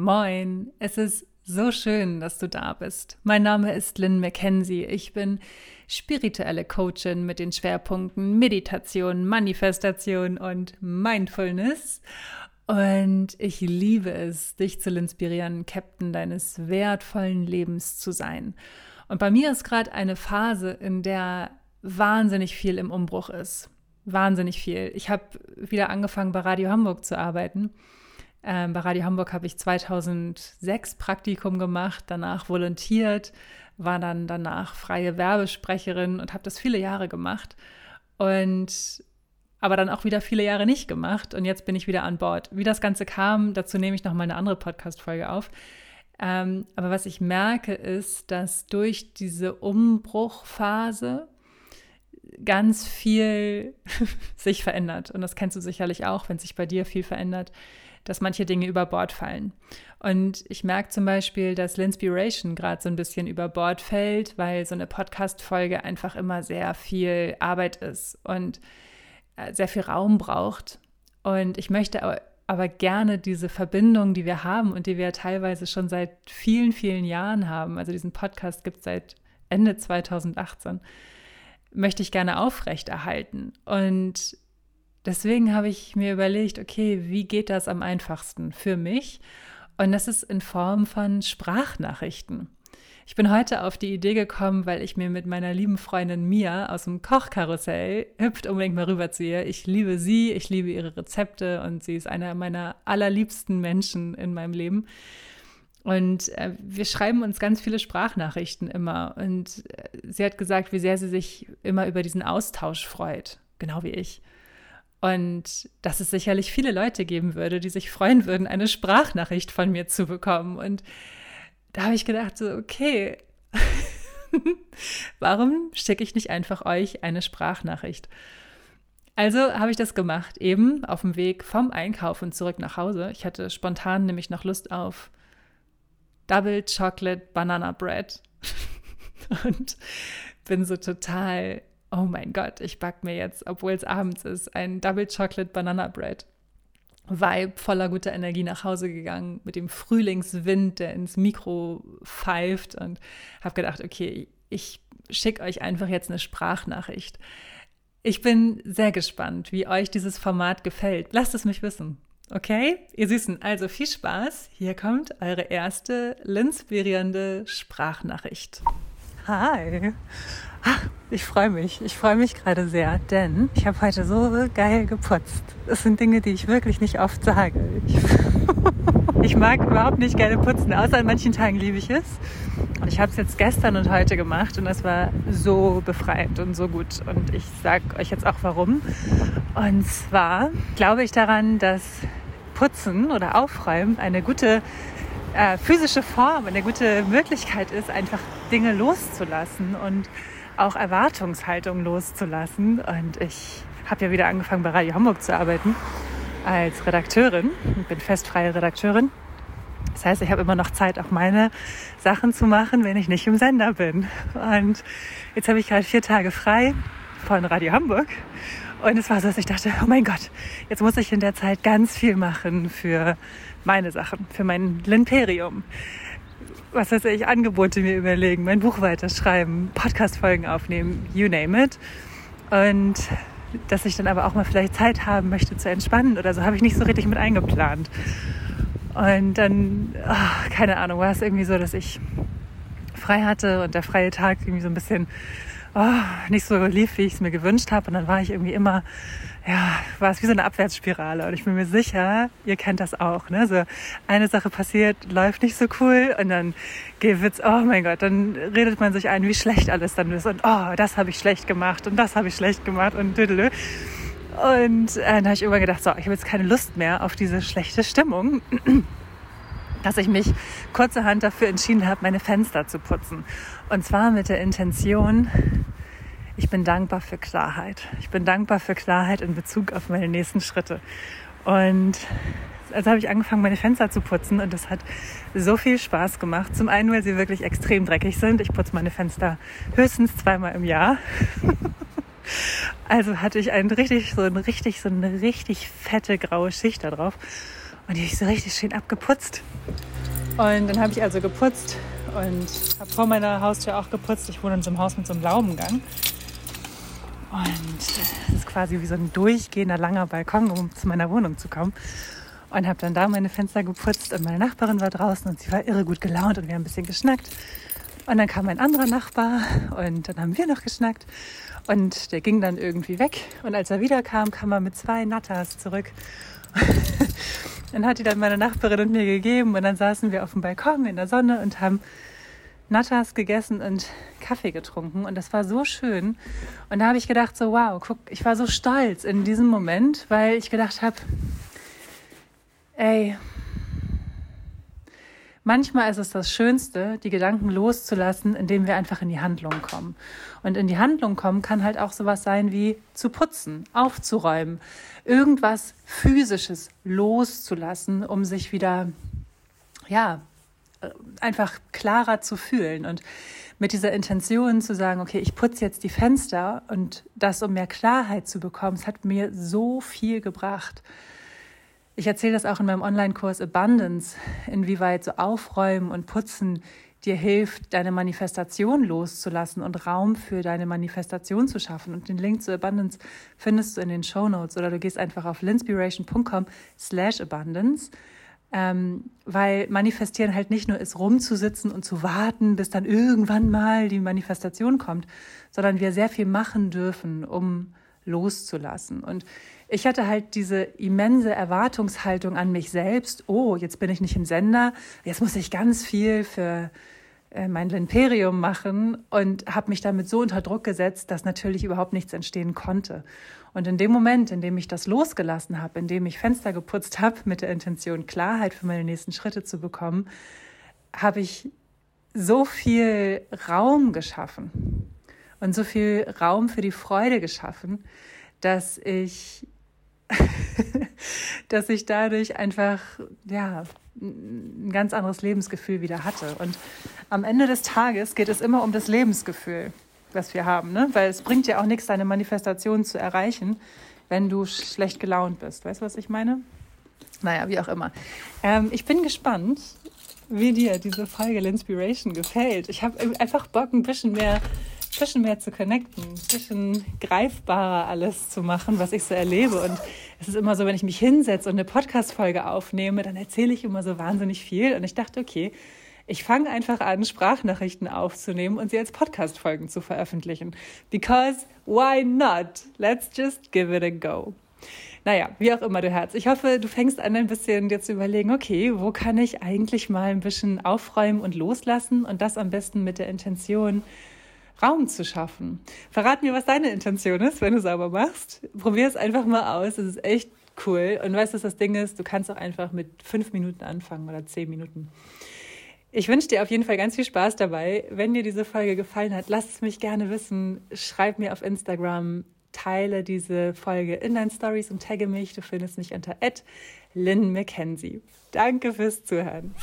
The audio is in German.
Moin, es ist so schön, dass du da bist. Mein Name ist Lynn McKenzie. Ich bin spirituelle Coachin mit den Schwerpunkten Meditation, Manifestation und Mindfulness. Und ich liebe es, dich zu inspirieren, Captain deines wertvollen Lebens zu sein. Und bei mir ist gerade eine Phase, in der wahnsinnig viel im Umbruch ist. Wahnsinnig viel. Ich habe wieder angefangen, bei Radio Hamburg zu arbeiten. Ähm, bei Radio Hamburg habe ich 2006 Praktikum gemacht, danach volontiert, war dann danach freie Werbesprecherin und habe das viele Jahre gemacht. Und aber dann auch wieder viele Jahre nicht gemacht und jetzt bin ich wieder an Bord. Wie das Ganze kam, dazu nehme ich noch mal eine andere Podcast-Folge auf. Ähm, aber was ich merke, ist, dass durch diese Umbruchphase ganz viel sich verändert. Und das kennst du sicherlich auch, wenn sich bei dir viel verändert dass manche Dinge über Bord fallen. Und ich merke zum Beispiel, dass Linspiration gerade so ein bisschen über Bord fällt, weil so eine Podcast-Folge einfach immer sehr viel Arbeit ist und äh, sehr viel Raum braucht. Und ich möchte aber, gerne diese Verbindung, die wir haben und die wir teilweise schon seit vielen, vielen Jahren haben, also diesen Podcast gibt es seit Ende 2018, möchte ich gerne aufrechterhalten. Und deswegen habe ich mir überlegt, okay, wie geht das am einfachsten für mich? Und das ist in Form von Sprachnachrichten. Ich bin heute auf die Idee gekommen, weil ich mir mit meiner lieben Freundin Mia aus dem Kochkarussell hüpft unbedingt mal rüber zu ihr. Ich liebe sie, ich liebe ihre Rezepte und sie ist einer meiner allerliebsten Menschen in meinem Leben. Und äh, wir schreiben uns ganz viele Sprachnachrichten immer. Und äh, sie hat gesagt, wie sehr sie sich immer über diesen Austausch freut, genau wie ich. Und dass es sicherlich viele Leute geben würde, die sich freuen würden, eine Sprachnachricht von mir zu bekommen. Und da habe ich gedacht, so, okay, warum schicke ich nicht einfach euch eine Sprachnachricht? Also habe ich das gemacht, eben auf dem Weg vom Einkaufen zurück nach Hause. Ich hatte spontan nämlich noch Lust auf Double Chocolate Banana Bread und bin so total oh mein Gott, ich backe mir jetzt, obwohl es abends ist, ein Double Chocolate Banana Bread. Vibe voller guter Energie nach Hause gegangen mit dem Frühlingswind, der ins Mikro pfeift und habe gedacht, okay, ich schicke euch einfach jetzt eine Sprachnachricht. Ich bin sehr gespannt, wie euch dieses Format gefällt. Lasst es mich wissen. Okay, ihr Süßen, also viel Spaß. Hier kommt eure erste inspirierende Sprachnachricht. Hi. Ach, ich freue mich. Ich freue mich gerade sehr, denn ich habe heute so geil geputzt. Das sind Dinge, die ich wirklich nicht oft sage. Ich, ich mag überhaupt nicht gerne putzen, außer an manchen Tagen liebe ich es. Und ich habe es jetzt gestern und heute gemacht und das war so befreiend und so gut. Und ich sage euch jetzt auch warum. Und zwar glaube ich daran, dass Putzen oder Aufräumen eine gute äh, physische Form, eine gute Möglichkeit ist, einfach Dinge loszulassen und auch Erwartungshaltung loszulassen. Und ich habe ja wieder angefangen bei Radio Hamburg zu arbeiten als Redakteurin und bin festfreie Redakteurin. Das heißt, ich habe immer noch Zeit, auch meine Sachen zu machen, wenn ich nicht im Sender bin. Und jetzt habe ich gerade vier Tage frei von Radio Hamburg. Und es war so, dass ich dachte, oh mein Gott, jetzt muss ich in der Zeit ganz viel machen für meine Sachen, für mein Limperium was weiß ich, Angebote mir überlegen, mein Buch weiterschreiben, Podcast-Folgen aufnehmen, you name it. Und dass ich dann aber auch mal vielleicht Zeit haben möchte zu entspannen oder so, habe ich nicht so richtig mit eingeplant. Und dann, oh, keine Ahnung, war es irgendwie so, dass ich frei hatte und der freie Tag irgendwie so ein bisschen oh, nicht so lief, wie ich es mir gewünscht habe. Und dann war ich irgendwie immer ja, war es wie so eine Abwärtsspirale. Und ich bin mir sicher, ihr kennt das auch. Ne? So eine Sache passiert, läuft nicht so cool und dann wird's, oh mein Gott, dann redet man sich ein, wie schlecht alles dann ist. Und oh, das habe ich schlecht gemacht und das habe ich schlecht gemacht und düdelö. Und äh, dann habe ich immer gedacht, so, ich habe jetzt keine Lust mehr auf diese schlechte Stimmung. dass ich mich kurzerhand dafür entschieden habe, meine Fenster zu putzen. Und zwar mit der Intention, ich bin dankbar für Klarheit. Ich bin dankbar für Klarheit in Bezug auf meine nächsten Schritte. Und also habe ich angefangen, meine Fenster zu putzen und das hat so viel Spaß gemacht. Zum einen, weil sie wirklich extrem dreckig sind. Ich putze meine Fenster höchstens zweimal im Jahr. also hatte ich einen richtig, so eine richtig, so eine richtig fette graue Schicht da drauf und die habe ich so richtig schön abgeputzt. Und dann habe ich also geputzt und habe vor meiner Haustür auch geputzt. Ich wohne in so einem Haus mit so einem Laubengang. Und es ist quasi wie so ein durchgehender langer Balkon, um zu meiner Wohnung zu kommen. Und habe dann da meine Fenster geputzt und meine Nachbarin war draußen und sie war irre gut gelaunt und wir haben ein bisschen geschnackt. Und dann kam ein anderer Nachbar und dann haben wir noch geschnackt. Und der ging dann irgendwie weg. Und als er wiederkam, kam er mit zwei Nattas zurück. dann hat die dann meine Nachbarin und mir gegeben. Und dann saßen wir auf dem Balkon in der Sonne und haben Nattas gegessen und Kaffee getrunken. Und das war so schön. Und da habe ich gedacht, so wow, guck, ich war so stolz in diesem Moment, weil ich gedacht habe, ey, Manchmal ist es das Schönste, die Gedanken loszulassen, indem wir einfach in die Handlung kommen. Und in die Handlung kommen kann halt auch sowas sein wie zu putzen, aufzuräumen, irgendwas Physisches loszulassen, um sich wieder, ja, einfach klarer zu fühlen und mit dieser Intention zu sagen, okay, ich putze jetzt die Fenster und das, um mehr Klarheit zu bekommen, es hat mir so viel gebracht. Ich erzähle das auch in meinem Online-Kurs Abundance, inwieweit so Aufräumen und Putzen dir hilft, deine Manifestation loszulassen und Raum für deine Manifestation zu schaffen. Und den Link zu Abundance findest du in den Show Notes oder du gehst einfach auf linspiration.com slash abundance. Ähm, weil manifestieren halt nicht nur ist, rumzusitzen und zu warten, bis dann irgendwann mal die Manifestation kommt, sondern wir sehr viel machen dürfen, um loszulassen. Und ich hatte halt diese immense Erwartungshaltung an mich selbst. Oh, jetzt bin ich nicht im Sender, jetzt muss ich ganz viel für mein Imperium machen und habe mich damit so unter Druck gesetzt, dass natürlich überhaupt nichts entstehen konnte. Und in dem Moment, in dem ich das losgelassen habe, in dem ich Fenster geputzt habe mit der Intention, Klarheit für meine nächsten Schritte zu bekommen, habe ich so viel Raum geschaffen und so viel Raum für die Freude geschaffen, dass ich dass ich dadurch einfach, ja, ein ganz anderes Lebensgefühl wieder hatte. Und am Ende des Tages geht es immer um das Lebensgefühl, das wir haben, ne? Weil es bringt ja auch nichts, deine Manifestation zu erreichen, wenn du schlecht gelaunt bist. Weißt du, was ich meine? Naja, wie auch immer. Ähm, ich bin gespannt, wie dir diese Folge Inspiration gefällt. Ich habe einfach Bock, ein bisschen mehr bisschen mehr zu connecten, ein bisschen greifbarer alles zu machen, was ich so erlebe. Und es ist immer so, wenn ich mich hinsetze und eine Podcast-Folge aufnehme, dann erzähle ich immer so wahnsinnig viel. Und ich dachte, okay, ich fange einfach an, Sprachnachrichten aufzunehmen und sie als Podcast-Folgen zu veröffentlichen. Because why not? Let's just give it a go. Naja, wie auch immer du Herz. Ich hoffe, du fängst an, ein bisschen dir zu überlegen, okay, wo kann ich eigentlich mal ein bisschen aufräumen und loslassen und das am besten mit der Intention, Raum zu schaffen. Verrat mir, was deine Intention ist, wenn du sauber machst. Probier es einfach mal aus. Es ist echt cool. Und weißt du, was das Ding ist? Du kannst auch einfach mit fünf Minuten anfangen oder zehn Minuten. Ich wünsche dir auf jeden Fall ganz viel Spaß dabei. Wenn dir diese Folge gefallen hat, lass es mich gerne wissen. Schreib mir auf Instagram, teile diese Folge in deinen Stories und tagge mich. Du findest mich unter Lynn McKenzie. Danke fürs Zuhören.